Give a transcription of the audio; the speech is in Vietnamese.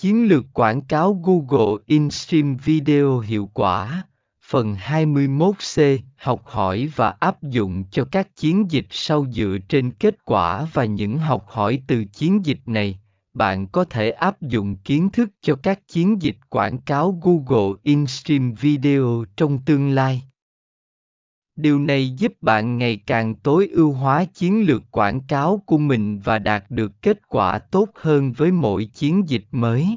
Chiến lược quảng cáo Google InStream Video hiệu quả Phần 21C Học hỏi và áp dụng cho các chiến dịch sau dựa trên kết quả và những học hỏi từ chiến dịch này, bạn có thể áp dụng kiến thức cho các chiến dịch quảng cáo Google InStream Video trong tương lai. Điều này giúp bạn ngày càng tối ưu hóa chiến lược quảng cáo của mình và đạt được kết quả tốt hơn với mỗi chiến dịch mới.